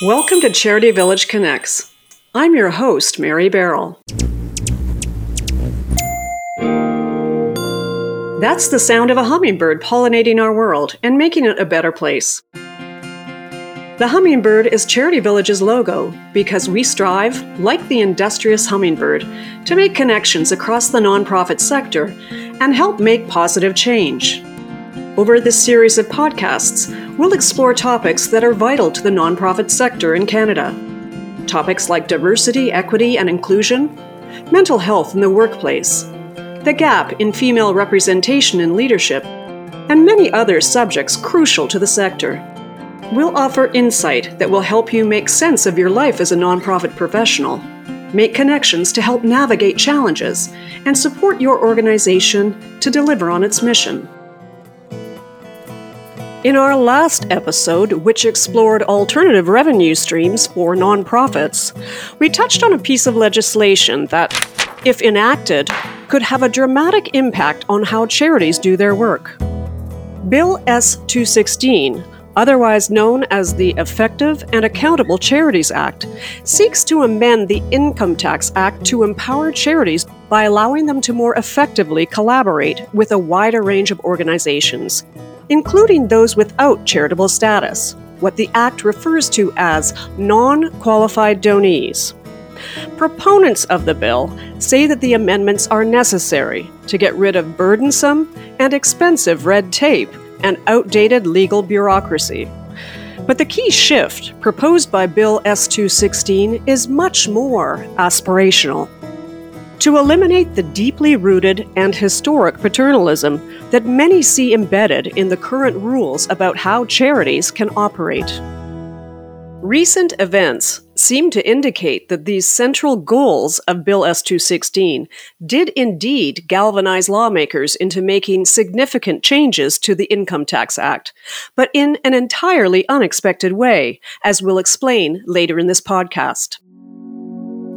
Welcome to Charity Village Connects. I'm your host, Mary Barroll. That's the sound of a hummingbird pollinating our world and making it a better place. The hummingbird is Charity Village's logo because we strive, like the industrious hummingbird, to make connections across the nonprofit sector and help make positive change. Over this series of podcasts, we'll explore topics that are vital to the nonprofit sector in Canada. Topics like diversity, equity, and inclusion, mental health in the workplace, the gap in female representation in leadership, and many other subjects crucial to the sector. We'll offer insight that will help you make sense of your life as a nonprofit professional, make connections to help navigate challenges, and support your organization to deliver on its mission. In our last episode, which explored alternative revenue streams for nonprofits, we touched on a piece of legislation that, if enacted, could have a dramatic impact on how charities do their work. Bill S 216 otherwise known as the Effective and Accountable Charities Act, seeks to amend the Income Tax Act to empower charities by allowing them to more effectively collaborate with a wider range of organizations, including those without charitable status, what the Act refers to as non qualified donees. Proponents of the bill say that the amendments are necessary to get rid of burdensome and expensive red tape and outdated legal bureaucracy. But the key shift proposed by Bill S 216 is much more aspirational. To eliminate the deeply rooted and historic paternalism that many see embedded in the current rules about how charities can operate. Recent events seem to indicate that these central goals of Bill S 216 did indeed galvanize lawmakers into making significant changes to the Income Tax Act, but in an entirely unexpected way, as we'll explain later in this podcast.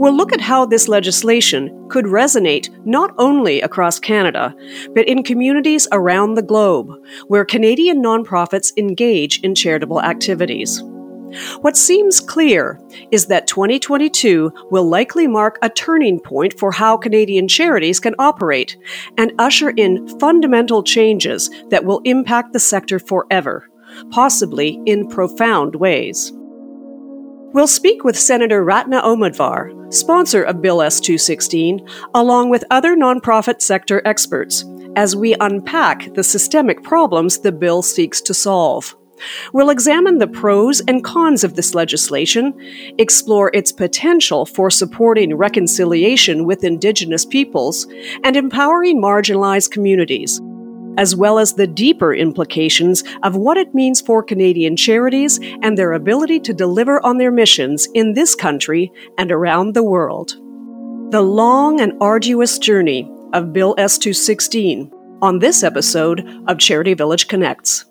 We'll look at how this legislation could resonate not only across Canada, but in communities around the globe where Canadian nonprofits engage in charitable activities. What seems clear is that 2022 will likely mark a turning point for how Canadian charities can operate and usher in fundamental changes that will impact the sector forever, possibly in profound ways. We'll speak with Senator Ratna Omidvar, sponsor of Bill S 216, along with other nonprofit sector experts, as we unpack the systemic problems the bill seeks to solve. We'll examine the pros and cons of this legislation, explore its potential for supporting reconciliation with Indigenous peoples and empowering marginalized communities, as well as the deeper implications of what it means for Canadian charities and their ability to deliver on their missions in this country and around the world. The long and arduous journey of Bill S 216 on this episode of Charity Village Connects.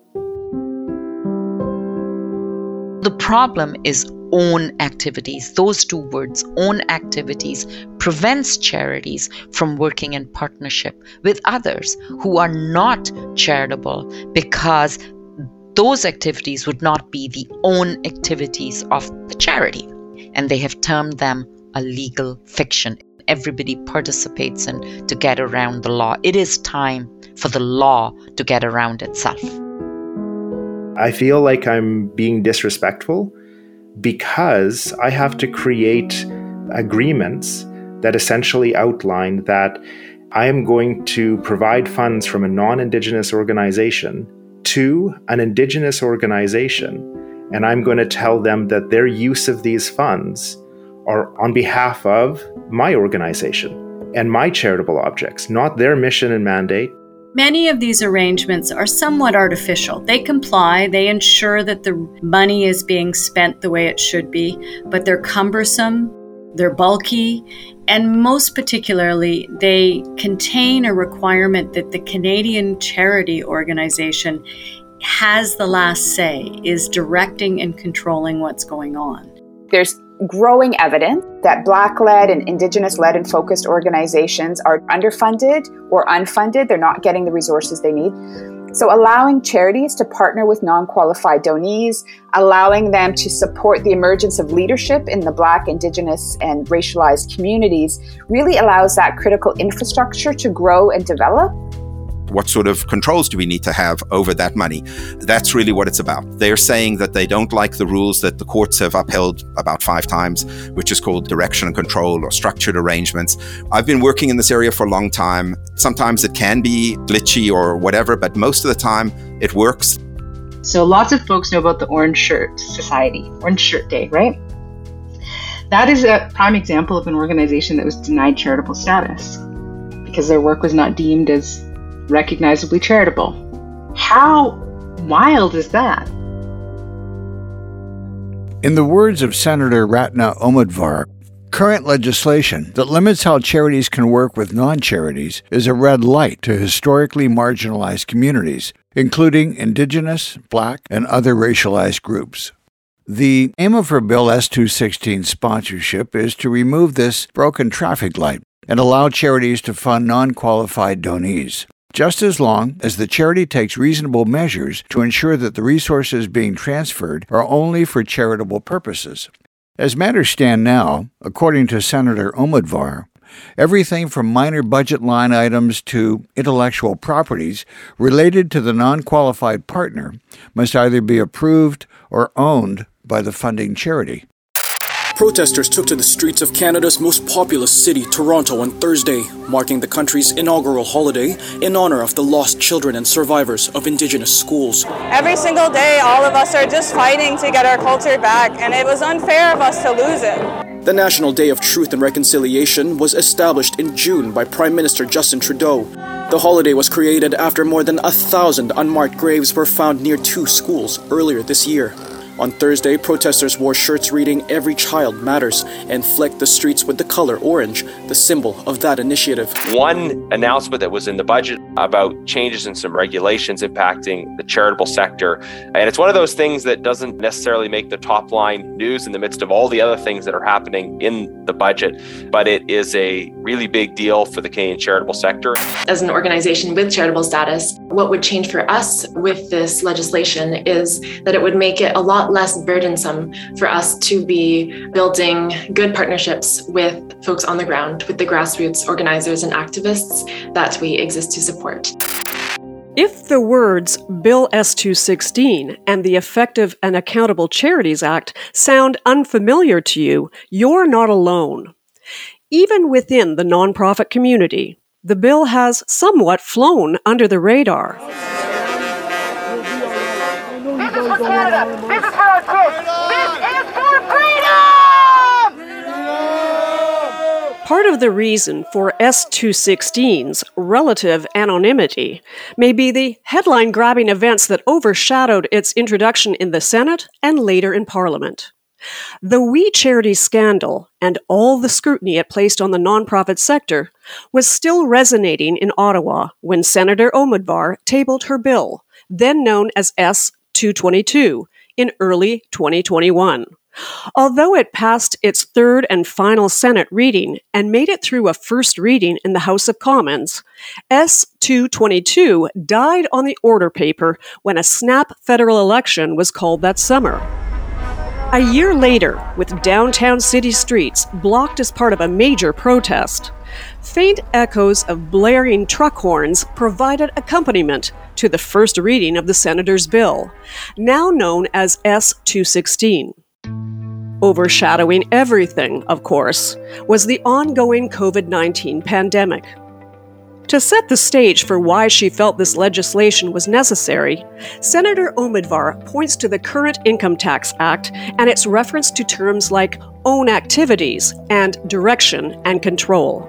The problem is own activities. Those two words, own activities, prevents charities from working in partnership with others who are not charitable because those activities would not be the own activities of the charity. And they have termed them a legal fiction. Everybody participates in to get around the law. It is time for the law to get around itself. I feel like I'm being disrespectful because I have to create agreements that essentially outline that I am going to provide funds from a non Indigenous organization to an Indigenous organization, and I'm going to tell them that their use of these funds are on behalf of my organization and my charitable objects, not their mission and mandate, Many of these arrangements are somewhat artificial. They comply, they ensure that the money is being spent the way it should be, but they're cumbersome, they're bulky, and most particularly, they contain a requirement that the Canadian charity organization has the last say, is directing and controlling what's going on. There's growing evidence that Black led and Indigenous led and focused organizations are underfunded or unfunded. They're not getting the resources they need. So, allowing charities to partner with non qualified donees, allowing them to support the emergence of leadership in the Black, Indigenous, and racialized communities really allows that critical infrastructure to grow and develop. What sort of controls do we need to have over that money? That's really what it's about. They're saying that they don't like the rules that the courts have upheld about five times, which is called direction and control or structured arrangements. I've been working in this area for a long time. Sometimes it can be glitchy or whatever, but most of the time it works. So lots of folks know about the Orange Shirt Society, Orange Shirt Day, right? That is a prime example of an organization that was denied charitable status because their work was not deemed as recognizably charitable. How wild is that? In the words of Senator Ratna Omidvar, current legislation that limits how charities can work with non charities is a red light to historically marginalized communities, including Indigenous, Black, and other racialized groups. The aim of her Bill S 216 sponsorship is to remove this broken traffic light and allow charities to fund non qualified donees just as long as the charity takes reasonable measures to ensure that the resources being transferred are only for charitable purposes. As matters stand now, according to Senator Omidvar, everything from minor budget line items to intellectual properties related to the non qualified partner must either be approved or owned by the funding charity. Protesters took to the streets of Canada's most populous city, Toronto, on Thursday, marking the country's inaugural holiday in honor of the lost children and survivors of Indigenous schools. Every single day, all of us are just fighting to get our culture back, and it was unfair of us to lose it. The National Day of Truth and Reconciliation was established in June by Prime Minister Justin Trudeau. The holiday was created after more than a thousand unmarked graves were found near two schools earlier this year. On Thursday, protesters wore shirts reading Every Child Matters and flecked the streets with the color orange, the symbol of that initiative. One announcement that was in the budget about changes in some regulations impacting the charitable sector. And it's one of those things that doesn't necessarily make the top line news in the midst of all the other things that are happening in the budget, but it is a really big deal for the Canadian charitable sector. As an organization with charitable status, what would change for us with this legislation is that it would make it a lot less burdensome for us to be building good partnerships with folks on the ground, with the grassroots organizers and activists that we exist to support. If the words Bill S 216 and the Effective and Accountable Charities Act sound unfamiliar to you, you're not alone. Even within the nonprofit community, the bill has somewhat flown under the radar. This is for Canada. Part of the reason for S216's relative anonymity may be the headline grabbing events that overshadowed its introduction in the Senate and later in Parliament. The We Charity scandal and all the scrutiny it placed on the nonprofit sector was still resonating in Ottawa when Senator Omidvar tabled her bill, then known as S 222 in early 2021. Although it passed its third and final Senate reading and made it through a first reading in the House of Commons, S 222 died on the order paper when a snap federal election was called that summer. A year later, with downtown city streets blocked as part of a major protest, faint echoes of blaring truck horns provided accompaniment to the first reading of the senator's bill, now known as S 216. Overshadowing everything, of course, was the ongoing COVID 19 pandemic. To set the stage for why she felt this legislation was necessary, Senator Omidvar points to the current Income Tax Act and its reference to terms like own activities and direction and control.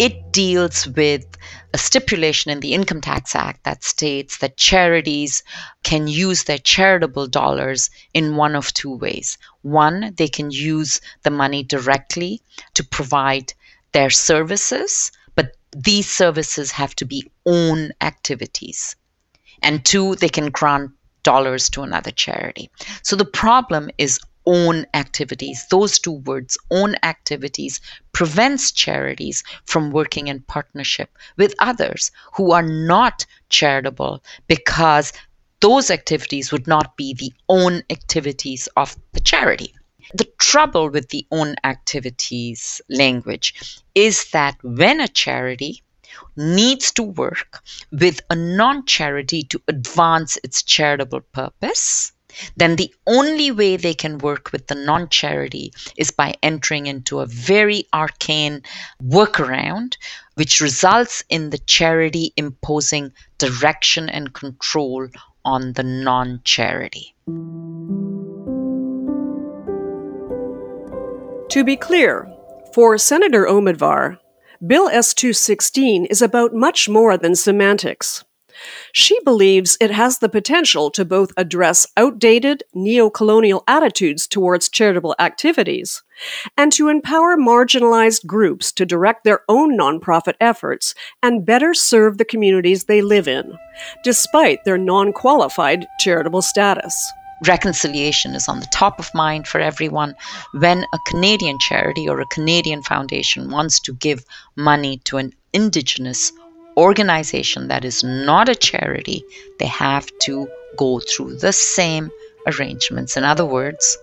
It deals with a stipulation in the Income Tax Act that states that charities can use their charitable dollars in one of two ways. One, they can use the money directly to provide their services but these services have to be own activities. And two, they can grant dollars to another charity. So the problem is own activities. Those two words, own activities, prevents charities from working in partnership with others who are not charitable because those activities would not be the own activities of the charity. The trouble with the own activities language is that when a charity needs to work with a non charity to advance its charitable purpose, then the only way they can work with the non charity is by entering into a very arcane workaround, which results in the charity imposing direction and control on the non charity. To be clear, for Senator Omidvar, Bill S 216 is about much more than semantics. She believes it has the potential to both address outdated neo-colonial attitudes towards charitable activities and to empower marginalized groups to direct their own nonprofit efforts and better serve the communities they live in, despite their non-qualified charitable status reconciliation is on the top of mind for everyone. When a Canadian charity or a Canadian foundation wants to give money to an Indigenous organization that is not a charity, they have to go through the same arrangements. In other words,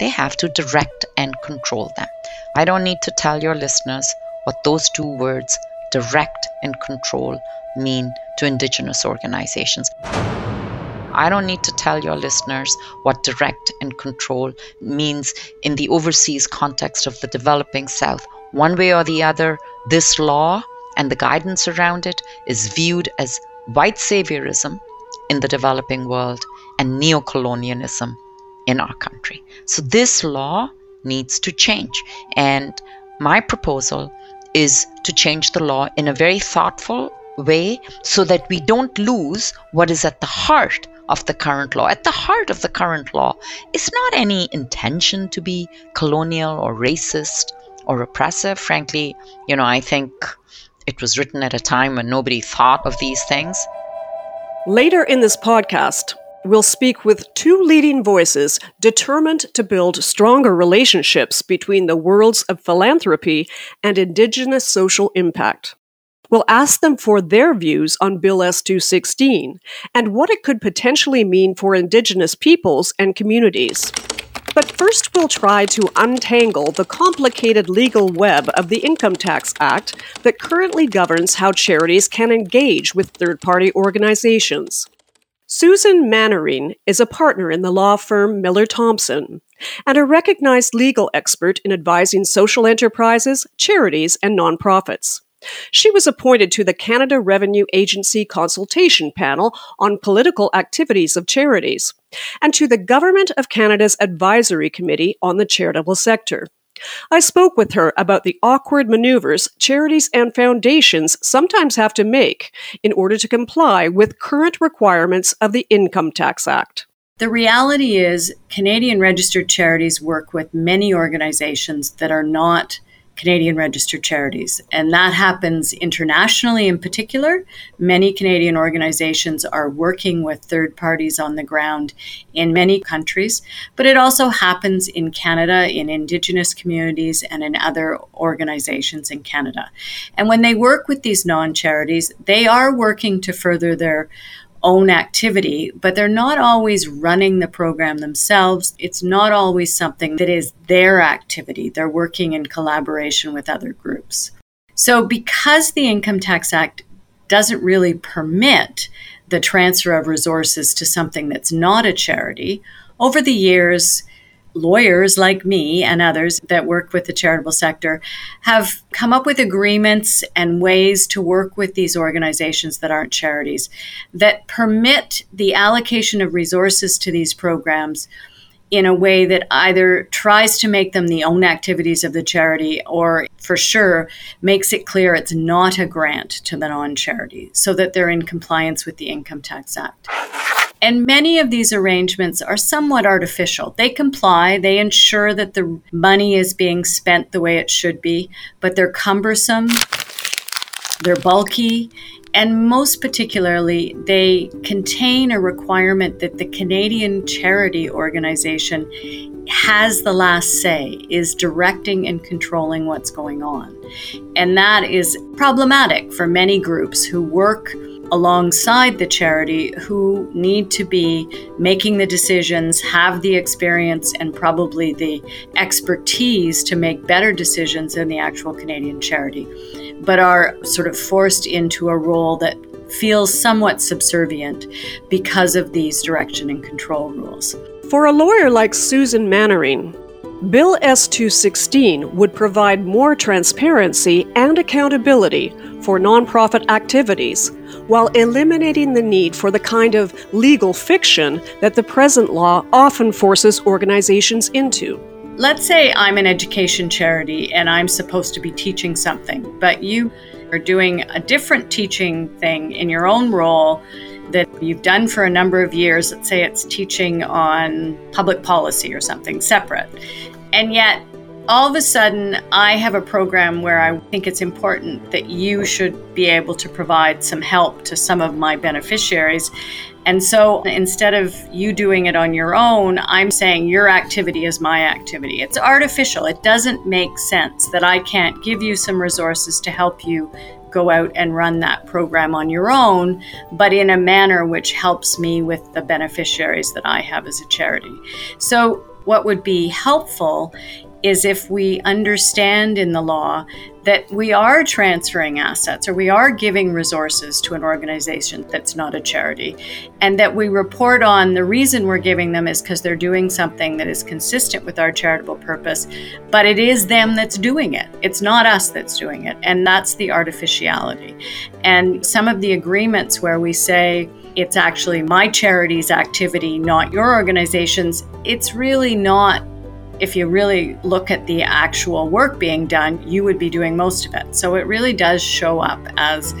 they have to direct and control them. I don't need to tell your listeners what those two words, direct and control, mean to Indigenous organizations. I don't need to tell your listeners what direct and control means in the overseas context of the developing South. One way or the other, this law and the guidance around it is viewed as white saviorism in the developing world and neocolonialism in our country. So this law needs to change. And my proposal is to change the law in a very thoughtful way so that we don't lose what is at the heart of the current law. At the heart of the current law is not any intention to be colonial or racist or oppressive. Frankly, you know, I think it was written at a time when nobody thought of these things. Later in this podcast, we'll speak with two leading voices determined to build stronger relationships between the worlds of philanthropy and Indigenous social impact. We'll ask them for their views on Bill S 216 and what it could potentially mean for Indigenous peoples and communities. But first, we'll try to untangle the complicated legal web of the Income Tax Act that currently governs how charities can engage with third party organizations. Susan Manwaring is a partner in the law firm Miller Thomson and a recognized legal expert in advising social enterprises, charities, and nonprofits. She was appointed to the Canada Revenue Agency Consultation Panel on Political Activities of Charities and to the Government of Canada's Advisory Committee on the Charitable Sector. I spoke with her about the awkward maneuvers charities and foundations sometimes have to make in order to comply with current requirements of the Income Tax Act. The reality is, Canadian registered charities work with many organizations that are not Canadian registered charities. And that happens internationally in particular. Many Canadian organizations are working with third parties on the ground in many countries, but it also happens in Canada, in Indigenous communities, and in other organizations in Canada. And when they work with these non charities, they are working to further their own activity, but they're not always running the program themselves. It's not always something that is their activity. They're working in collaboration with other groups. So, because the Income Tax Act doesn't really permit the transfer of resources to something that's not a charity, over the years, lawyers like me and others that work with the charitable sector have come up with agreements and ways to work with these organizations that aren't charities that permit the allocation of resources to these programs in a way that either tries to make them the own activities of the charity or for sure makes it clear it's not a grant to the non charity so that they're in compliance with the Income Tax Act. And many of these arrangements are somewhat artificial. They comply, they ensure that the money is being spent the way it should be, but they're cumbersome, they're bulky, And most particularly, they contain a requirement that the Canadian charity organization has the last say, is directing and controlling what's going on. And that is problematic for many groups who work alongside the charity who need to be making the decisions, have the experience, and probably the expertise to make better decisions than the actual Canadian charity, but are sort of forced into a role that feels somewhat subservient because of these direction and control rules. For a lawyer like Susan Manwaring, Bill S 216 would provide more transparency and accountability for nonprofit activities while eliminating the need for the kind of legal fiction that the present law often forces organizations into. Let's say I'm an education charity and I'm supposed to be teaching something, but you are doing a different teaching thing in your own role that you've done for a number of years. Let's say it's teaching on public policy or something separate. And yet, all of a sudden, I have a program where I think it's important that you should be able to provide some help to some of my beneficiaries. And so instead of you doing it on your own, I'm saying your activity is my activity. It's artificial. It doesn't make sense that I can't give you some resources to help you go out and run that program on your own, but in a manner which helps me with the beneficiaries that I have as a charity. So, what would be helpful is if we understand in the law that we are transferring assets or we are giving resources to an organization that's not a charity, and that we report on the reason we're giving them is because they're doing something that is consistent with our charitable purpose, but it is them that's doing it. It's not us that's doing it, and that's the artificiality. And some of the agreements where we say, it's actually my charity's activity, not your organization's, it's really not if you really look at the actual work being done, you would be doing most of it. So it really does show up as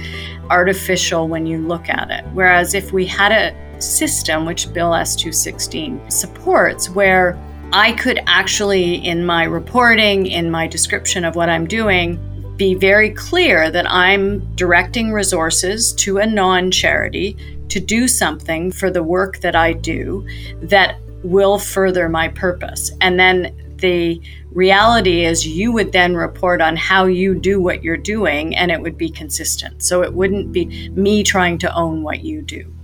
artificial when you look at it. Whereas if we had a system, which Bill S 216 supports, where I could actually, in my reporting, in my description of what I'm doing, be very clear that I'm directing resources to a non charity to do something for the work that I do that will further my purpose. And then the reality is you would then report on how you do what you're doing and it would be consistent. So it wouldn't be me trying to own what you do.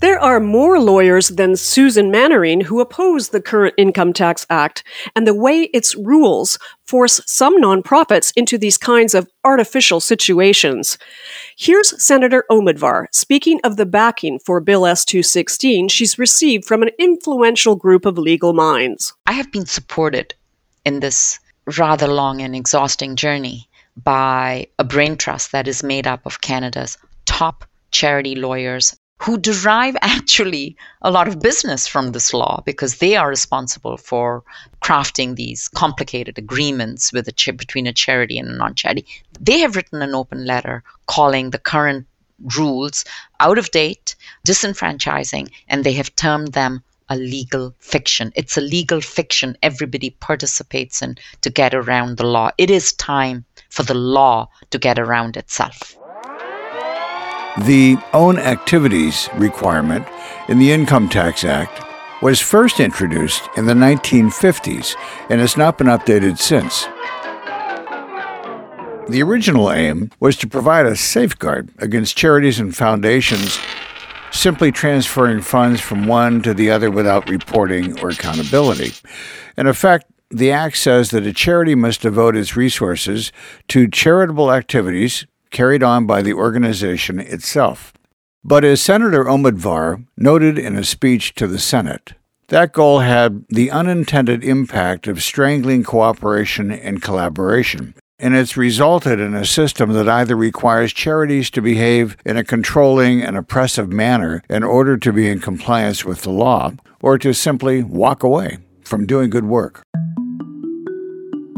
There are more lawyers than Susan Manwaring who oppose the current Income Tax Act and the way its rules force some nonprofits into these kinds of artificial situations. Here's Senator Omidvar speaking of the backing for Bill S 216 she's received from an influential group of legal minds. I have been supported in this rather long and exhausting journey by a brain trust that is made up of Canada's top charity lawyers who derive actually a lot of business from this law because they are responsible for crafting these complicated agreements with a ch- between a charity and a non-charity. They have written an open letter calling the current rules out of date, disenfranchising, and they have termed them a legal fiction. It's a legal fiction everybody participates in to get around the law. It is time for the law to get around itself. The own activities requirement in the Income Tax Act was first introduced in the 1950s and has not been updated since. The original aim was to provide a safeguard against charities and foundations simply transferring funds from one to the other without reporting or accountability. In effect, the Act says that a charity must devote its resources to charitable activities carried on by the organization itself. But as Senator Omidvar noted in a speech to the Senate, that goal had the unintended impact of strangling cooperation and collaboration, and it's resulted in a system that either requires charities to behave in a controlling and oppressive manner in order to be in compliance with the law, or to simply walk away from doing good work.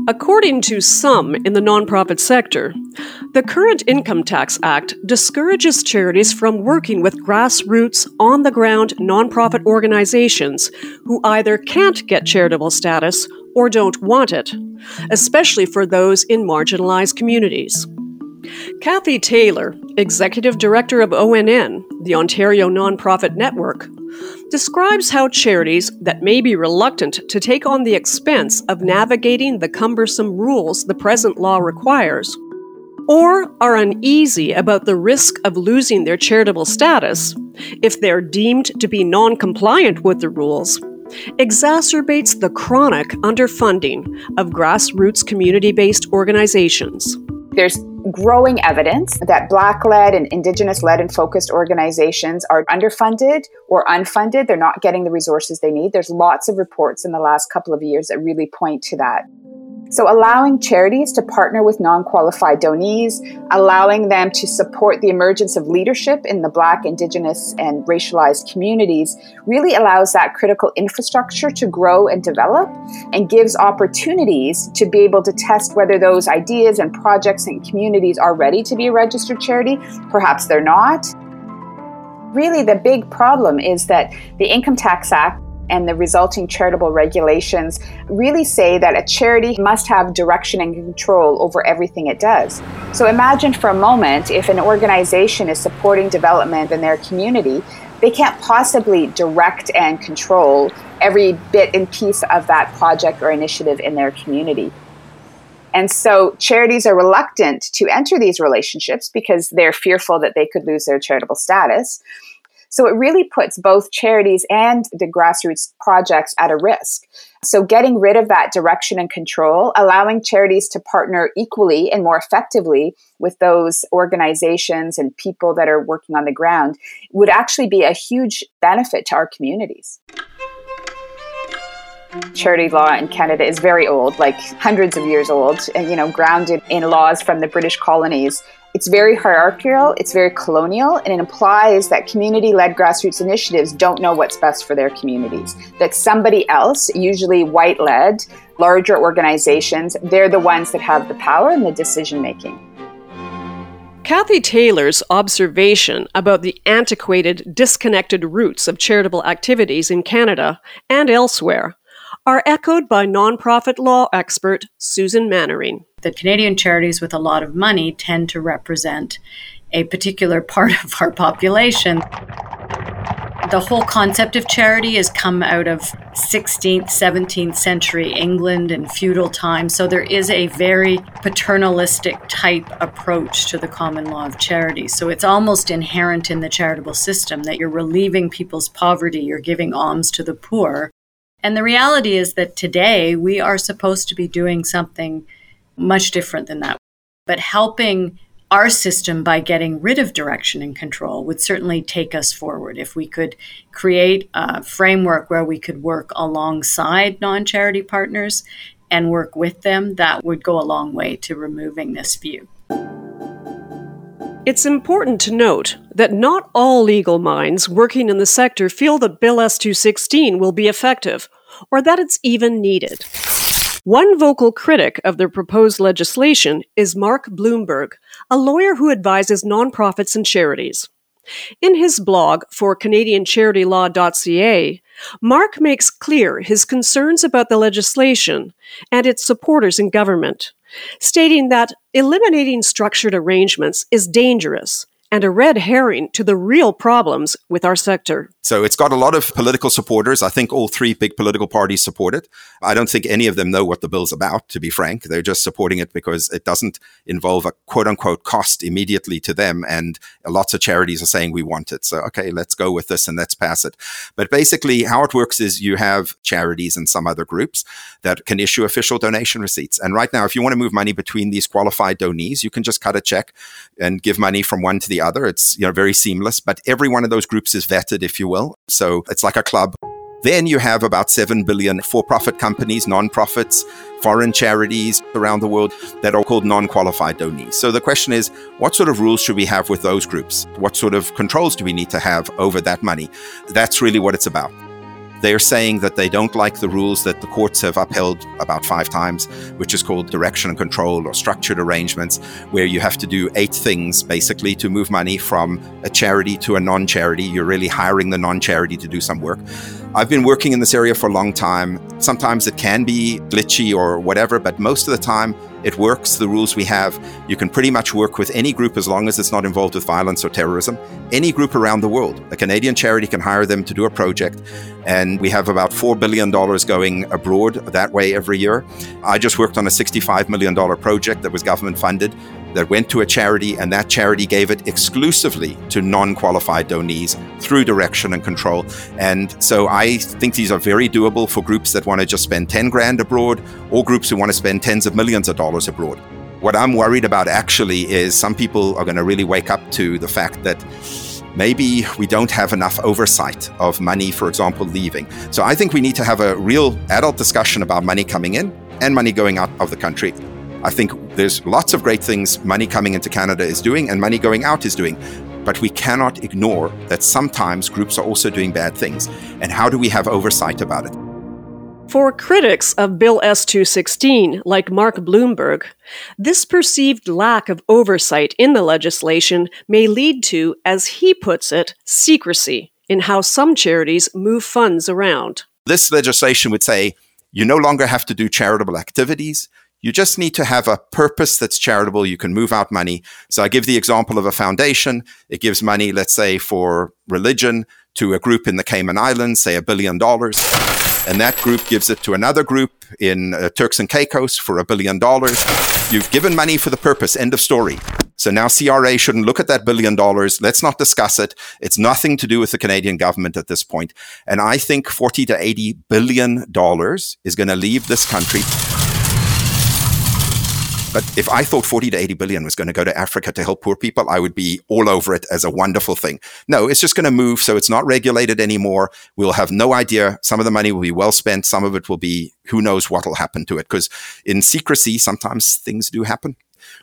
According to some in the nonprofit sector, the current Income Tax Act discourages charities from working with grassroots, on the ground nonprofit organizations who either can't get charitable status or don't want it, especially for those in marginalized communities. Cathy Taylor, Executive Director of ONN, the Ontario Nonprofit Network, describes how charities that may be reluctant to take on the expense of navigating the cumbersome rules the present law requires, or are uneasy about the risk of losing their charitable status if they're deemed to be non compliant with the rules, exacerbates the chronic underfunding of grassroots community based organizations. There's growing evidence that Black led and Indigenous led and focused organizations are underfunded or unfunded. They're not getting the resources they need. There's lots of reports in the last couple of years that really point to that. So, allowing charities to partner with non qualified donees, allowing them to support the emergence of leadership in the Black, Indigenous, and racialized communities really allows that critical infrastructure to grow and develop and gives opportunities to be able to test whether those ideas and projects and communities are ready to be a registered charity. Perhaps they're not. Really, the big problem is that the Income Tax Act and the resulting charitable regulations really say that a charity must have direction and control over everything it does. So imagine for a moment if an organization is supporting development in their community, they can't possibly direct and control every bit and piece of that project or initiative in their community. And so charities are reluctant to enter these relationships because they're fearful that they could lose their charitable status. So it really puts both charities and the grassroots projects at a risk. So getting rid of that direction and control, allowing charities to partner equally and more effectively with those organizations and people that are working on the ground would actually be a huge benefit to our communities charity law in Canada is very old, like hundreds of years old, and you know, grounded in laws from the British colonies. It's very hierarchical, it's very colonial, and it implies that community led grassroots initiatives don't know what's best for their communities. That somebody else, usually white led, larger organizations, they're the ones that have the power and the decision making. Cathy Taylor's observation about the antiquated, disconnected roots of charitable activities in Canada and elsewhere are echoed by nonprofit law expert Susan Manwaring. The Canadian charities with a lot of money tend to represent a particular part of our population. The whole concept of charity has come out of 16th, 17th century England and feudal times. So there is a very paternalistic type approach to the common law of charity. So it's almost inherent in the charitable system that you're relieving people's poverty, you're giving alms to the poor. And the reality is that today we are supposed to be doing something much different than that. But helping our system by getting rid of direction and control would certainly take us forward. If we could create a framework where we could work alongside non charity partners and work with them, that would go a long way to removing this view. It's important to note that not all legal minds working in the sector feel that Bill S 216 will be effective, or that it's even needed. One vocal critic of the proposed legislation is Mark Blumberg, a lawyer who advises nonprofits and charities. In his blog for CanadianCharityLaw.ca, Mark makes clear his concerns about the legislation and its supporters in government stating that eliminating structured arrangements is dangerous and a red herring to the real problems with our sector. So it's got a lot of political supporters. I think all three big political parties support it. I don't think any of them know what the bill's about, to be frank. They're just supporting it because it doesn't involve a quote unquote cost immediately to them. And lots of charities are saying we want it. So, okay, let's go with this and let's pass it. But basically, how it works is you have charities and some other groups that can issue official donation receipts. And right now, if you want to move money between these qualified donees, you can just cut a check and give money from one to the other. It's, you know, very seamless, but every one of those groups is vetted, if you will. So it's like a club. Then you have about 7 billion for profit companies, non-profits, foreign charities around the world that are called non qualified donees. So the question is what sort of rules should we have with those groups? What sort of controls do we need to have over that money? That's really what it's about. They're saying that they don't like the rules that the courts have upheld about five times, which is called direction and control or structured arrangements, where you have to do eight things basically to move money from a charity to a non charity. You're really hiring the non charity to do some work. I've been working in this area for a long time. Sometimes it can be glitchy or whatever, but most of the time, It works, the rules we have. You can pretty much work with any group as long as it's not involved with violence or terrorism. Any group around the world. A Canadian charity can hire them to do a project, and we have about $4 billion going abroad that way every year. I just worked on a $65 million project that was government funded that went to a charity, and that charity gave it exclusively to non qualified donees through direction and control. And so I think these are very doable for groups that want to just spend 10 grand abroad or groups who want to spend tens of millions of dollars abroad. What I'm worried about actually is some people are going to really wake up to the fact that maybe we don't have enough oversight of money, for example, leaving. So I think we need to have a real adult discussion about money coming in and money going out of the country. I think there's lots of great things money coming into Canada is doing and money going out is doing. But we cannot ignore that sometimes groups are also doing bad things. And how do we have oversight about it? For critics of Bill S 216, like Mark Blumberg, this perceived lack of oversight in the legislation may lead to, as he puts it, secrecy in how some charities move funds around. This legislation would say you no longer have to do charitable activities. You just need to have a purpose that's charitable. You can move out money. So I give the example of a foundation. It gives money, let's say, for religion to a group in the Cayman Islands, say a billion dollars. And that group gives it to another group in uh, Turks and Caicos for a billion dollars. You've given money for the purpose. End of story. So now CRA shouldn't look at that billion dollars. Let's not discuss it. It's nothing to do with the Canadian government at this point. And I think 40 to 80 billion dollars is going to leave this country but if I thought 40 to 80 billion was going to go to Africa to help poor people, I would be all over it as a wonderful thing. No, it's just going to move. So it's not regulated anymore. We'll have no idea. Some of the money will be well spent. Some of it will be who knows what will happen to it. Because in secrecy, sometimes things do happen.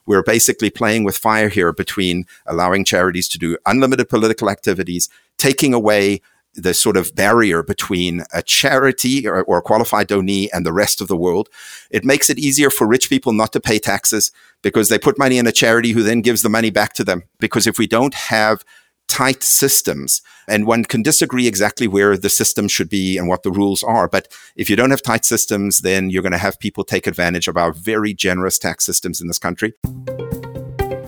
We're basically playing with fire here between allowing charities to do unlimited political activities, taking away the sort of barrier between a charity or, or, a qualified donee and the rest of the world. It makes it easier for rich people not to pay taxes because they put money in a charity who then gives the money back to them. Because if we don't have tight systems, and one can disagree exactly where the system should be and what the rules are, but if you don't have tight systems, then you're going to have people take advantage of our very generous tax systems in this country.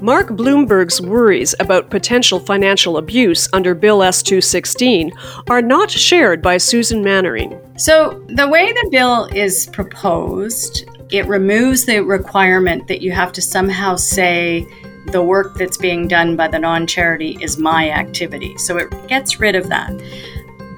Mark Blumberg's worries about potential financial abuse under Bill S 216 are not shared by Susan Manwaring. So, the way the bill is proposed, it removes the requirement that you have to somehow say the work that's being done by the non charity is my activity. So, it gets rid of that.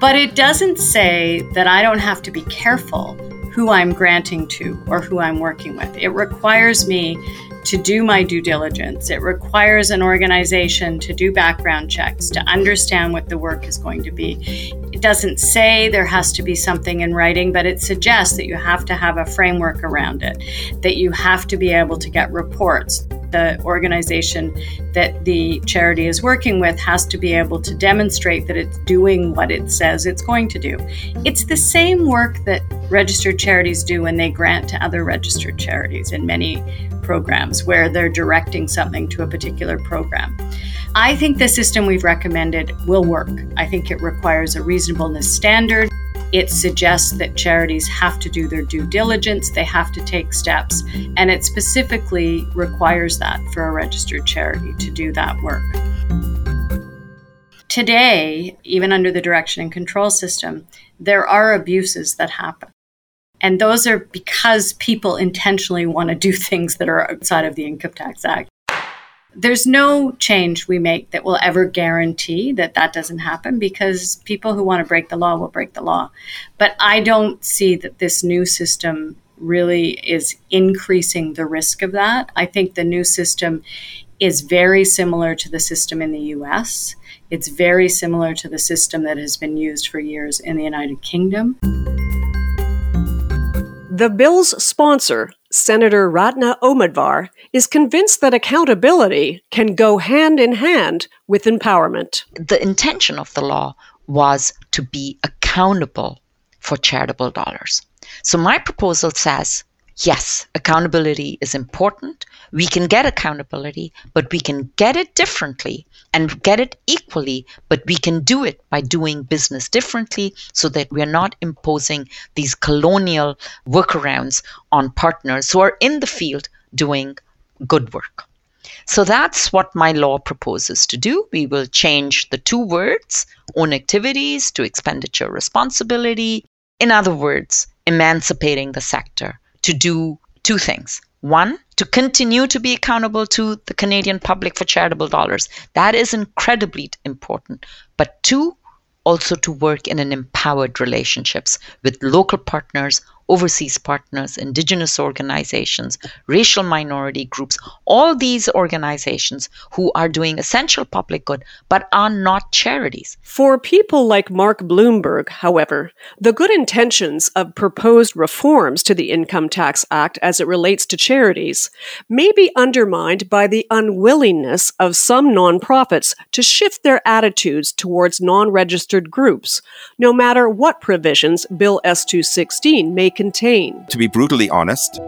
But it doesn't say that I don't have to be careful who I'm granting to or who I'm working with. It requires me to do my due diligence. It requires an organization to do background checks, to understand what the work is going to be. It doesn't say there has to be something in writing, but it suggests that you have to have a framework around it, that you have to be able to get reports. The organization that the charity is working with has to be able to demonstrate that it's doing what it says it's going to do. It's the same work that registered charities do when they grant to other registered charities in many programs where they're directing something to a particular program. I think the system we've recommended will work. I think it requires a reasonableness standard. It suggests that charities have to do their due diligence, they have to take steps, and it specifically requires that for a registered charity to do that work. Today, even under the direction and control system, there are abuses that happen. And those are because people intentionally want to do things that are outside of the Income Tax Act. There's no change we make that will ever guarantee that that doesn't happen because people who want to break the law will break the law. But I don't see that this new system really is increasing the risk of that. I think the new system is very similar to the system in the US. It's very similar to the system that has been used for years in the United Kingdom. The bill's sponsor, Senator Ratna Omidvar, is convinced that accountability can go hand in hand with empowerment. The intention of the law was to be accountable for charitable dollars. So my proposal says yes, accountability is important. We can get accountability, but we can get it differently and get it equally, but we can do it by doing business differently so that we're not imposing these colonial workarounds on partners who are in the field doing good work. So that's what my law proposes to do. We will change the two words, own activities, to expenditure responsibility. In other words, emancipating the sector to do two things. One, to continue to be accountable to the Canadian public for charitable dollars. That is incredibly important. But two, also to work in an empowered relationships with local partners overseas partners, indigenous organizations, racial minority groups, all these organizations who are doing essential public good but are not charities. For people like Mark Blumberg, however, the good intentions of proposed reforms to the Income Tax Act as it relates to charities may be undermined by the unwillingness of some nonprofits to shift their attitudes towards non registered groups, no matter what provisions Bill S 216 may contain. To be brutally honest,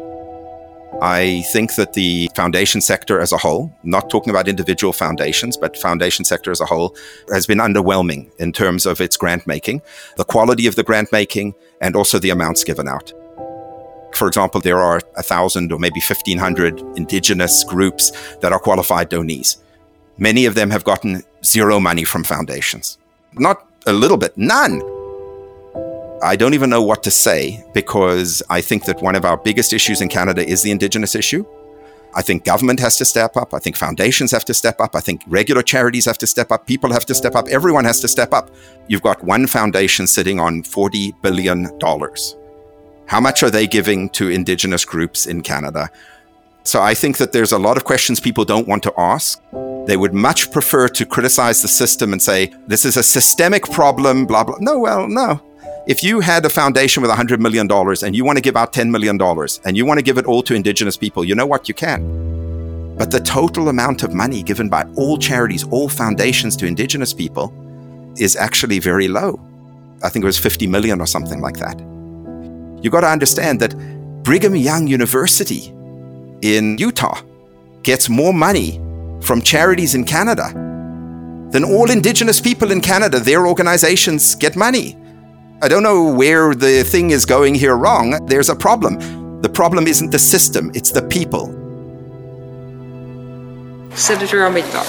I think that the foundation sector as a whole, not talking about individual foundations, but foundation sector as a whole, has been underwhelming in terms of its grant making, the quality of the grant making, and also the amounts given out. For example, there are a thousand or maybe 1,500 indigenous groups that are qualified donees. Many of them have gotten zero money from foundations. Not a little bit, none. I don't even know what to say because I think that one of our biggest issues in Canada is the Indigenous issue. I think government has to step up. I think foundations have to step up. I think regular charities have to step up. People have to step up. Everyone has to step up. You've got one foundation sitting on $40 billion. How much are they giving to Indigenous groups in Canada? So I think that there's a lot of questions people don't want to ask. They would much prefer to criticize the system and say, this is a systemic problem, blah, blah. No, well, no. If you had a foundation with $100 million and you want to give out $10 million and you want to give it all to Indigenous people, you know what? You can. But the total amount of money given by all charities, all foundations to Indigenous people is actually very low. I think it was 50 million or something like that. You got to understand that Brigham Young University in Utah gets more money from charities in Canada than all Indigenous people in Canada. Their organizations get money. I don't know where the thing is going here wrong. There's a problem. The problem isn't the system, it's the people. Senator Omidvar.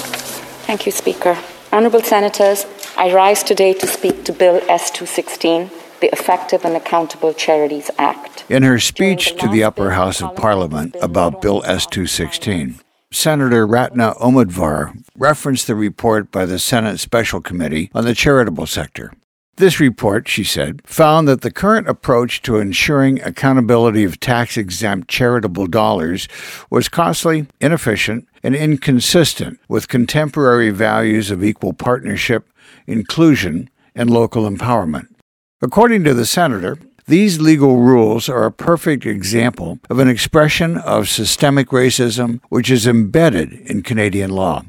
Thank you, Speaker. Honourable Senators, I rise today to speak to Bill S 216, the Effective and Accountable Charities Act. In her speech to the Upper House of Parliament about Bill S 216, Senator Ratna Omidvar referenced the report by the Senate Special Committee on the charitable sector. This report, she said, found that the current approach to ensuring accountability of tax exempt charitable dollars was costly, inefficient, and inconsistent with contemporary values of equal partnership, inclusion, and local empowerment. According to the senator, these legal rules are a perfect example of an expression of systemic racism which is embedded in Canadian law.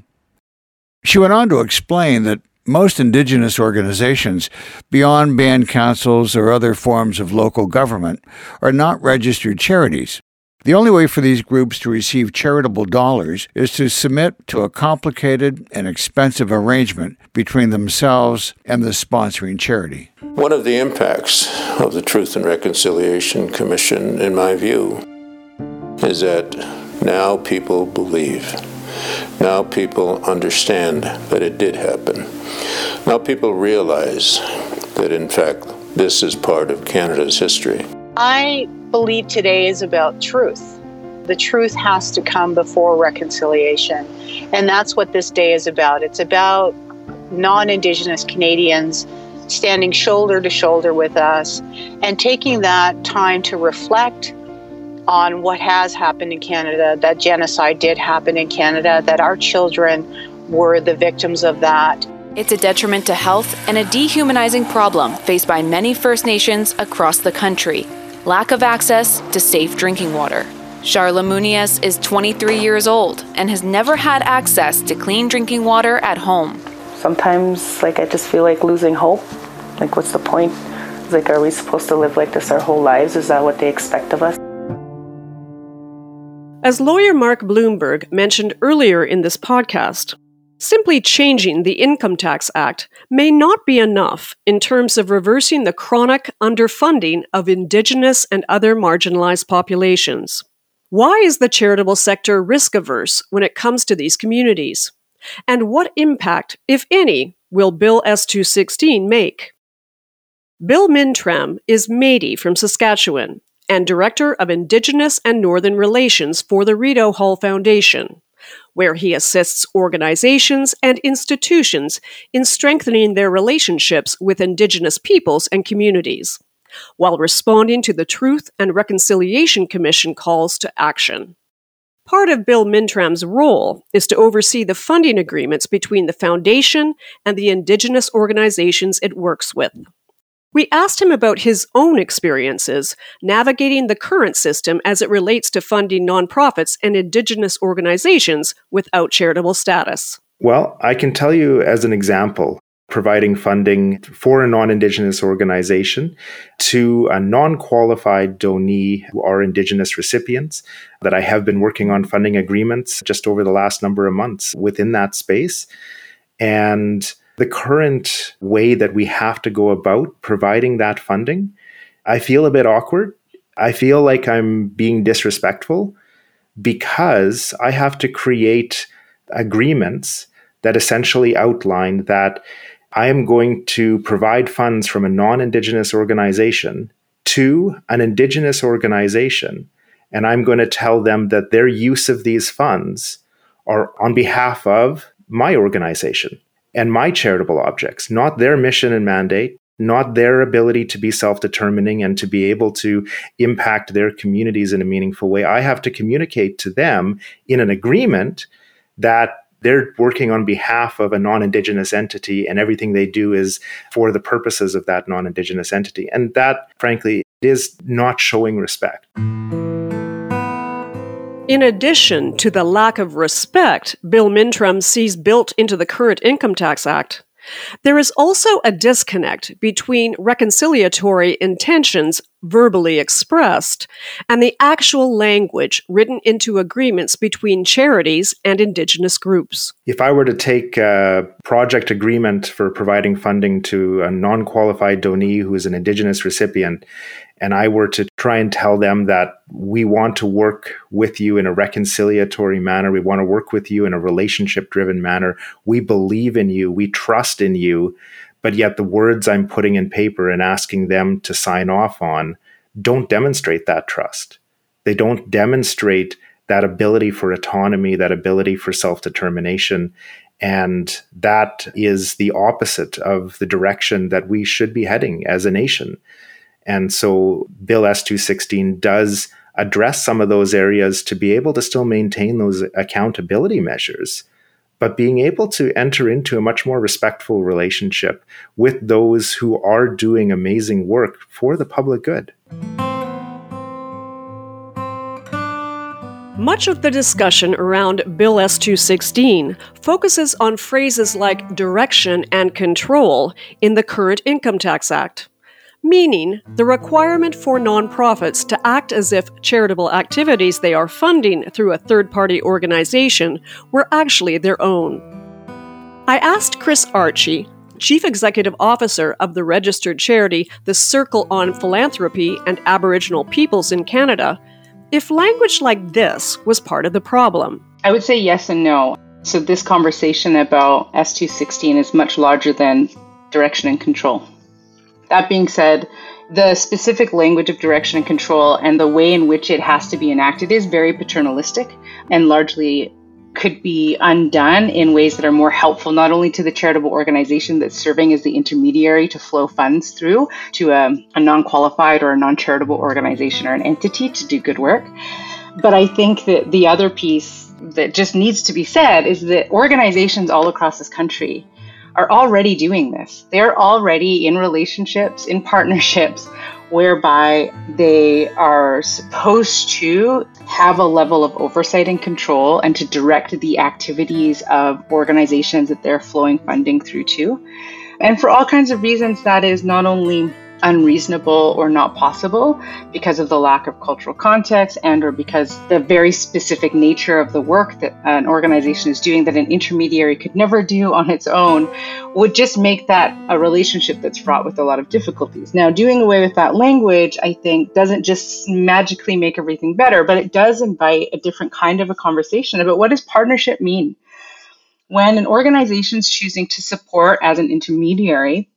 She went on to explain that most Indigenous organizations, beyond band councils or other forms of local government, are not registered charities. The only way for these groups to receive charitable dollars is to submit to a complicated and expensive arrangement between themselves and the sponsoring charity. One of the impacts of the Truth and Reconciliation Commission, in my view, is that now people believe. Now people understand that it did happen. Now people realize that, in fact, this is part of Canada's history. I believe today is about truth. The truth has to come before reconciliation. And that's what this day is about. It's about non Indigenous Canadians standing shoulder to shoulder with us and taking that time to reflect on what has happened in Canada, that genocide did happen in Canada, that our children were the victims of that. It's a detriment to health and a dehumanizing problem faced by many First Nations across the country lack of access to safe drinking water. Charla Muniz is 23 years old and has never had access to clean drinking water at home. Sometimes, like, I just feel like losing hope. Like, what's the point? Like, are we supposed to live like this our whole lives? Is that what they expect of us? As lawyer Mark Blumberg mentioned earlier in this podcast, simply changing the Income Tax Act may not be enough in terms of reversing the chronic underfunding of Indigenous and other marginalized populations. Why is the charitable sector risk averse when it comes to these communities? And what impact, if any, will Bill S 216 make? Bill Mintram is Métis from Saskatchewan and Director of Indigenous and Northern Relations for the Rideau Hall Foundation, where he assists organizations and institutions in strengthening their relationships with Indigenous peoples and communities while responding to the Truth and Reconciliation Commission calls to action. Part of Bill Mintram's role is to oversee the funding agreements between the Foundation and the Indigenous organizations it works with. We asked him about his own experiences navigating the current system as it relates to funding nonprofits and Indigenous organizations without charitable status. Well, I can tell you as an example providing funding for a non Indigenous organization to a non qualified donee who are Indigenous recipients that I have been working on funding agreements just over the last number of months within that space. And the current way that we have to go about providing that funding, I feel a bit awkward. I feel like I'm being disrespectful because I have to create agreements that essentially outline that I am going to provide funds from a non Indigenous organization to an Indigenous organization. And I'm going to tell them that their use of these funds are on behalf of my organization and my charitable objects, not their mission and mandate, not their ability to be self determining and to be able to impact their communities in a meaningful way. I have to communicate to them in an agreement that they're working on behalf of a non-indigenous entity and everything they do is for the purposes of that non-indigenous entity and that frankly is not showing respect in addition to the lack of respect Bill Mintram sees built into the current Income Tax Act, there is also a disconnect between reconciliatory intentions verbally expressed and the actual language written into agreements between charities and Indigenous groups. If I were to take a project agreement for providing funding to a non qualified donee who is an Indigenous recipient and I were to try and tell them that we want to work with you in a reconciliatory manner, we want to work with you in a relationship driven manner, we believe in you, we trust in you, but yet the words I'm putting in paper and asking them to sign off on don't demonstrate that trust. They don't demonstrate that ability for autonomy, that ability for self determination. And that is the opposite of the direction that we should be heading as a nation. And so Bill S 216 does address some of those areas to be able to still maintain those accountability measures, but being able to enter into a much more respectful relationship with those who are doing amazing work for the public good. Much of the discussion around Bill S 216 focuses on phrases like direction and control in the current Income Tax Act meaning the requirement for nonprofits to act as if charitable activities they are funding through a third party organization were actually their own. I asked Chris Archie, Chief Executive Officer of the registered charity the Circle on Philanthropy and Aboriginal Peoples in Canada, if language like this was part of the problem. I would say yes and no. So, this conversation about S216 is much larger than direction and control. That being said, the specific language of direction and control and the way in which it has to be enacted is very paternalistic and largely could be undone in ways that are more helpful not only to the charitable organization that's serving as the intermediary to flow funds through to a, a non qualified or a non charitable organization or an entity to do good work, but I think that the other piece that just needs to be said is that organizations all across this country are already doing this. They're already in relationships, in partnerships, whereby they are supposed to have a level of oversight and control and to direct the activities of organizations that they're flowing funding through to. And for all kinds of reasons, that is not only unreasonable or not possible because of the lack of cultural context and or because the very specific nature of the work that an organization is doing that an intermediary could never do on its own would just make that a relationship that's fraught with a lot of difficulties. Now, doing away with that language, I think, doesn't just magically make everything better, but it does invite a different kind of a conversation about what does partnership mean? When an organization is choosing to support as an intermediary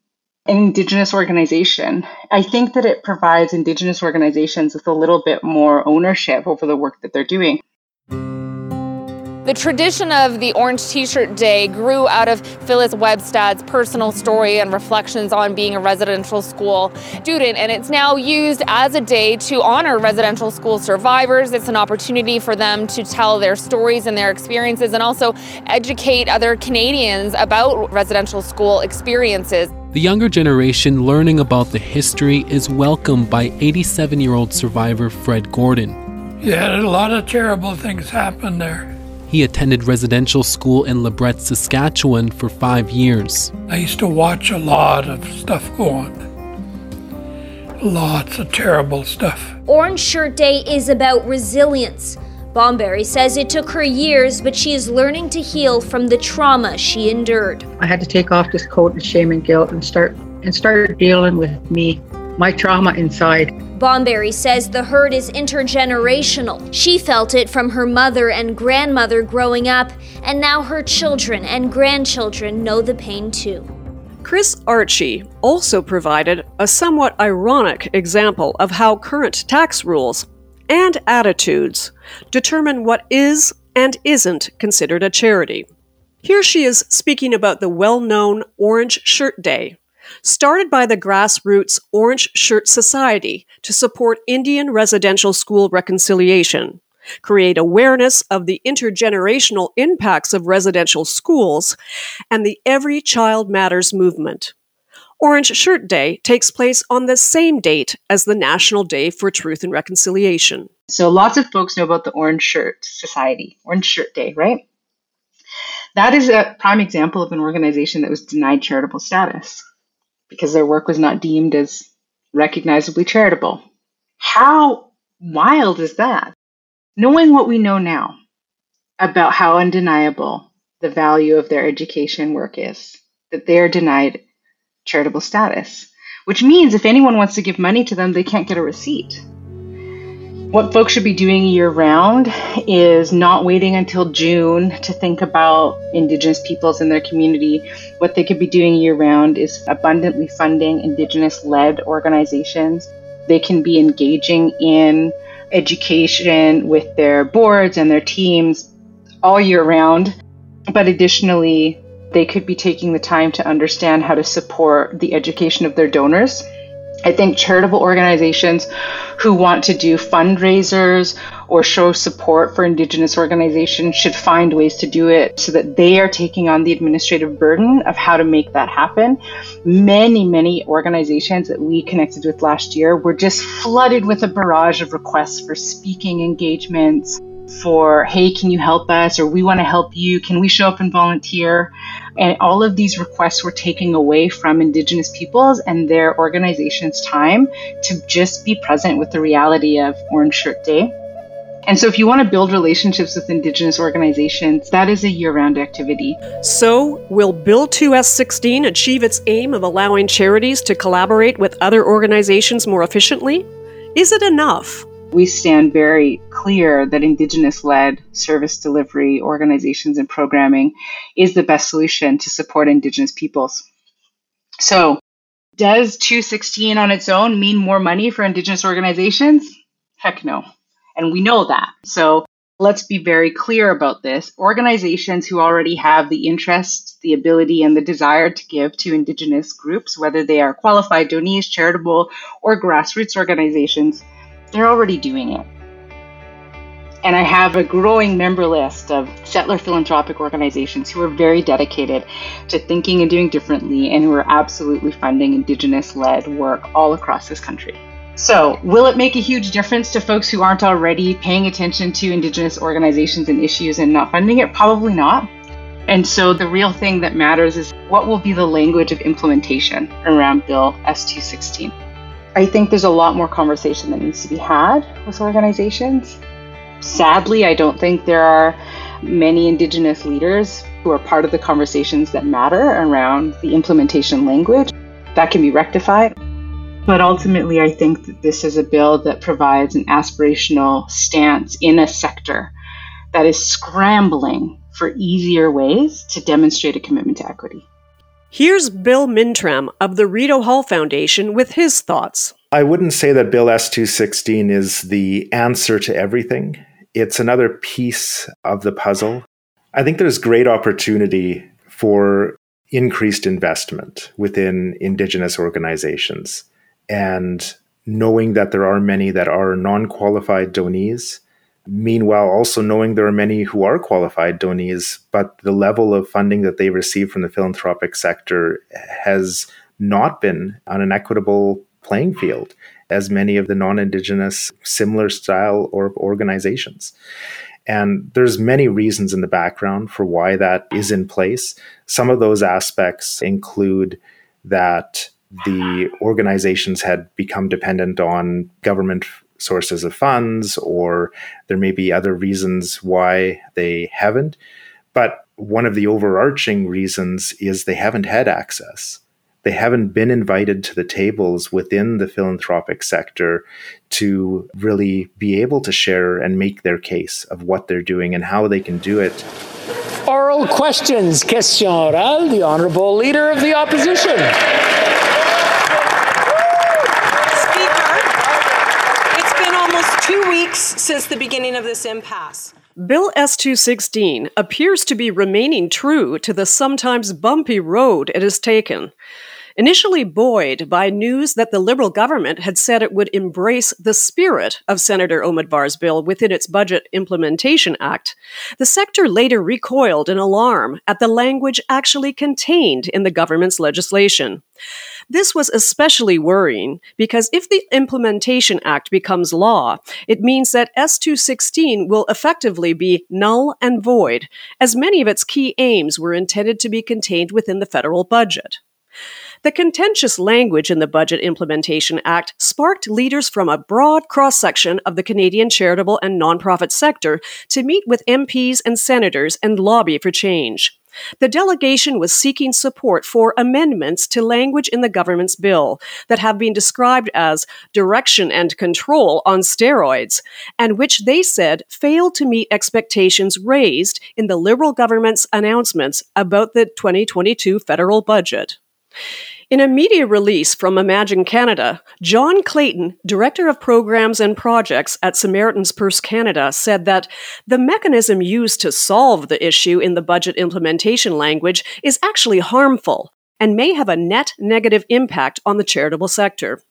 an Indigenous organization, I think that it provides Indigenous organizations with a little bit more ownership over the work that they're doing. The tradition of the Orange T shirt day grew out of Phyllis Webstad's personal story and reflections on being a residential school student, and it's now used as a day to honor residential school survivors. It's an opportunity for them to tell their stories and their experiences and also educate other Canadians about residential school experiences. The younger generation learning about the history is welcomed by 87 year old survivor Fred Gordon. Yeah, a lot of terrible things happened there. He attended residential school in Lebret, Saskatchewan for five years. I used to watch a lot of stuff go on. Lots of terrible stuff. Orange Shirt Day is about resilience. Bomberry says it took her years, but she is learning to heal from the trauma she endured. I had to take off this coat of shame and guilt and start and start dealing with me, my trauma inside. Bomberry says the hurt is intergenerational. She felt it from her mother and grandmother growing up, and now her children and grandchildren know the pain too. Chris Archie also provided a somewhat ironic example of how current tax rules and attitudes determine what is and isn't considered a charity. Here she is speaking about the well known Orange Shirt Day started by the grassroots Orange Shirt Society to support Indian residential school reconciliation, create awareness of the intergenerational impacts of residential schools, and the Every Child Matters movement. Orange Shirt Day takes place on the same date as the National Day for Truth and Reconciliation. So lots of folks know about the Orange Shirt Society, Orange Shirt Day, right? That is a prime example of an organization that was denied charitable status because their work was not deemed as recognizably charitable. How wild is that? Knowing what we know now about how undeniable the value of their education work is, that they are denied charitable status, which means if anyone wants to give money to them, they can't get a receipt. What folks should be doing year round is not waiting until June to think about Indigenous peoples in their community. What they could be doing year round is abundantly funding Indigenous led organizations. They can be engaging in education with their boards and their teams all year round. But additionally, they could be taking the time to understand how to support the education of their donors I think charitable organizations who want to do fundraisers or show support for Indigenous organizations should find ways to do it so that they are taking on the administrative burden of how to make that happen. Many, many organizations that we connected with last year were just flooded with a barrage of requests for speaking engagements for, hey, can you help us? Or we want to help you. Can we show up and volunteer? And all of these requests were taking away from Indigenous peoples and their organization's time to just be present with the reality of Orange Shirt Day. And so, if you want to build relationships with Indigenous organizations, that is a year round activity. So, will Bill 2S16 achieve its aim of allowing charities to collaborate with other organizations more efficiently? Is it enough? We stand very clear that Indigenous led service delivery organizations and programming is the best solution to support Indigenous peoples. So, does 216 on its own mean more money for Indigenous organizations? Heck no. And we know that. So, let's be very clear about this. Organizations who already have the interest, the ability, and the desire to give to Indigenous groups, whether they are qualified donees, charitable, or grassroots organizations, they're already doing it. And I have a growing member list of settler philanthropic organizations who are very dedicated to thinking and doing differently and who are absolutely funding Indigenous led work all across this country. So, will it make a huge difference to folks who aren't already paying attention to Indigenous organizations and issues and not funding it? Probably not. And so, the real thing that matters is what will be the language of implementation around Bill S 216. I think there's a lot more conversation that needs to be had with organizations. Sadly, I don't think there are many Indigenous leaders who are part of the conversations that matter around the implementation language. That can be rectified. But ultimately, I think that this is a bill that provides an aspirational stance in a sector that is scrambling for easier ways to demonstrate a commitment to equity. Here's Bill Mintram of the Rideau Hall Foundation with his thoughts. I wouldn't say that Bill S 216 is the answer to everything. It's another piece of the puzzle. I think there's great opportunity for increased investment within Indigenous organizations. And knowing that there are many that are non qualified donees Meanwhile, also knowing there are many who are qualified donees, but the level of funding that they receive from the philanthropic sector has not been on an equitable playing field as many of the non-indigenous similar style or organizations. And there's many reasons in the background for why that is in place. Some of those aspects include that the organizations had become dependent on government sources of funds, or there may be other reasons why they haven't. But one of the overarching reasons is they haven't had access. They haven't been invited to the tables within the philanthropic sector to really be able to share and make their case of what they're doing and how they can do it. Oral questions, question orale, the Honorable Leader of the Opposition. two weeks since the beginning of this impasse. Bill S 216 appears to be remaining true to the sometimes bumpy road it has taken. Initially buoyed by news that the Liberal government had said it would embrace the spirit of Senator Omidvar's bill within its Budget Implementation Act, the sector later recoiled in alarm at the language actually contained in the government's legislation. This was especially worrying because if the Implementation Act becomes law, it means that S216 will effectively be null and void, as many of its key aims were intended to be contained within the federal budget. The contentious language in the Budget Implementation Act sparked leaders from a broad cross section of the Canadian charitable and nonprofit sector to meet with MPs and senators and lobby for change. The delegation was seeking support for amendments to language in the government's bill that have been described as direction and control on steroids, and which they said failed to meet expectations raised in the Liberal government's announcements about the 2022 federal budget. In a media release from Imagine Canada, John Clayton, Director of Programs and Projects at Samaritan's Purse Canada, said that the mechanism used to solve the issue in the budget implementation language is actually harmful and may have a net negative impact on the charitable sector.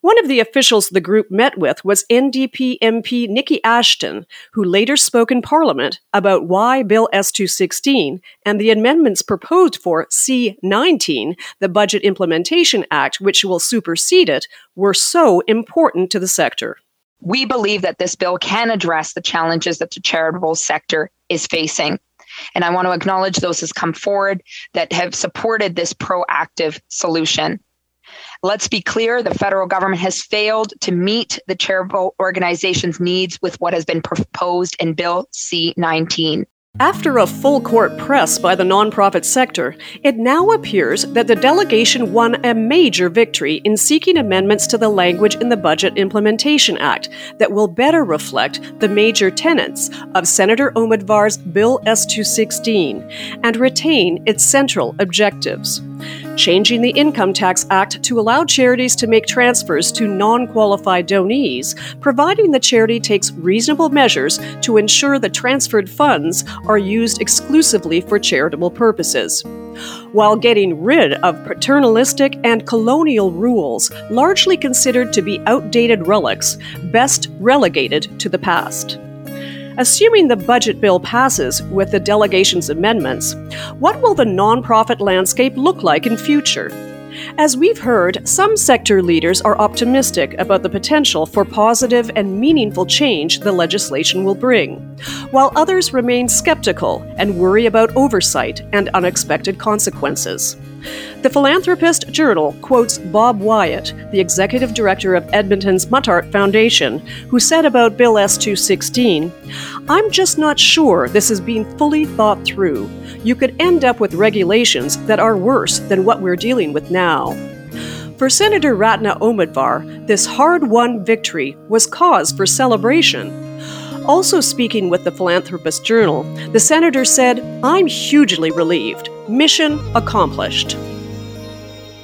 One of the officials the group met with was NDP MP Niki Ashton, who later spoke in Parliament about why Bill S 216 and the amendments proposed for C 19, the Budget Implementation Act, which will supersede it, were so important to the sector. We believe that this bill can address the challenges that the charitable sector is facing. And I want to acknowledge those who have come forward that have supported this proactive solution. Let's be clear the federal government has failed to meet the charitable organization's needs with what has been proposed in Bill C 19. After a full court press by the nonprofit sector, it now appears that the delegation won a major victory in seeking amendments to the language in the Budget Implementation Act that will better reflect the major tenets of Senator Omidvar's Bill S 216 and retain its central objectives changing the Income Tax Act to allow charities to make transfers to non qualified donees, providing the charity takes reasonable measures to ensure the transferred funds are used exclusively for charitable purposes. While getting rid of paternalistic and colonial rules, largely considered to be outdated relics, best relegated to the past. Assuming the budget bill passes with the delegation's amendments, what will the nonprofit landscape look like in future? As we've heard, some sector leaders are optimistic about the potential for positive and meaningful change the legislation will bring, while others remain skeptical and worry about oversight and unexpected consequences. The Philanthropist Journal quotes Bob Wyatt, the executive director of Edmonton's Muttart Foundation, who said about Bill S 216 I'm just not sure this has been fully thought through. You could end up with regulations that are worse than what we're dealing with now. For Senator Ratna Omidvar, this hard won victory was cause for celebration. Also speaking with the Philanthropist Journal, the senator said, I'm hugely relieved. Mission accomplished.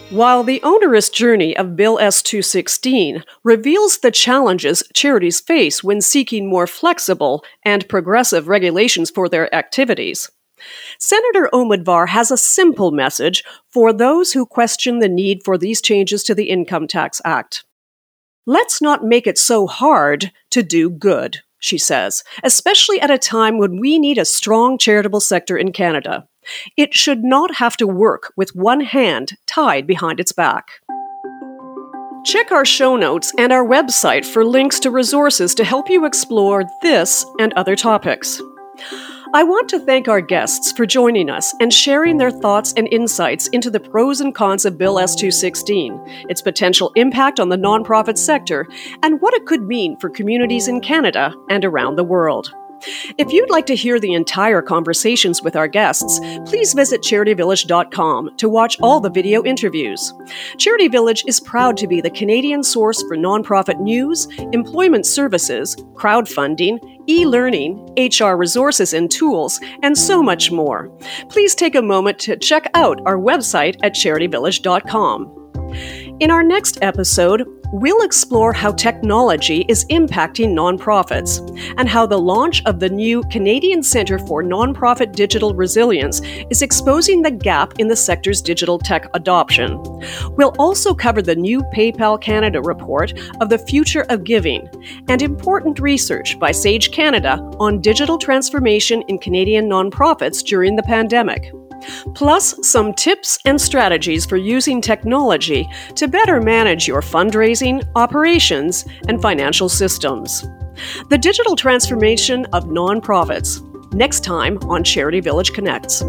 While the onerous journey of Bill S 216 reveals the challenges charities face when seeking more flexible and progressive regulations for their activities, Senator Omidvar has a simple message for those who question the need for these changes to the Income Tax Act. Let's not make it so hard to do good, she says, especially at a time when we need a strong charitable sector in Canada. It should not have to work with one hand tied behind its back. Check our show notes and our website for links to resources to help you explore this and other topics. I want to thank our guests for joining us and sharing their thoughts and insights into the pros and cons of Bill S 216, its potential impact on the nonprofit sector, and what it could mean for communities in Canada and around the world. If you'd like to hear the entire conversations with our guests, please visit charityvillage.com to watch all the video interviews. Charity Village is proud to be the Canadian source for nonprofit news, employment services, crowdfunding, e learning, HR resources and tools, and so much more. Please take a moment to check out our website at charityvillage.com. In our next episode, we'll explore how technology is impacting nonprofits and how the launch of the new Canadian Centre for Nonprofit Digital Resilience is exposing the gap in the sector's digital tech adoption. We'll also cover the new PayPal Canada report of the future of giving and important research by Sage Canada on digital transformation in Canadian nonprofits during the pandemic plus some tips and strategies for using technology to better manage your fundraising, operations, and financial systems. The digital transformation of nonprofits. Next time on Charity Village Connects.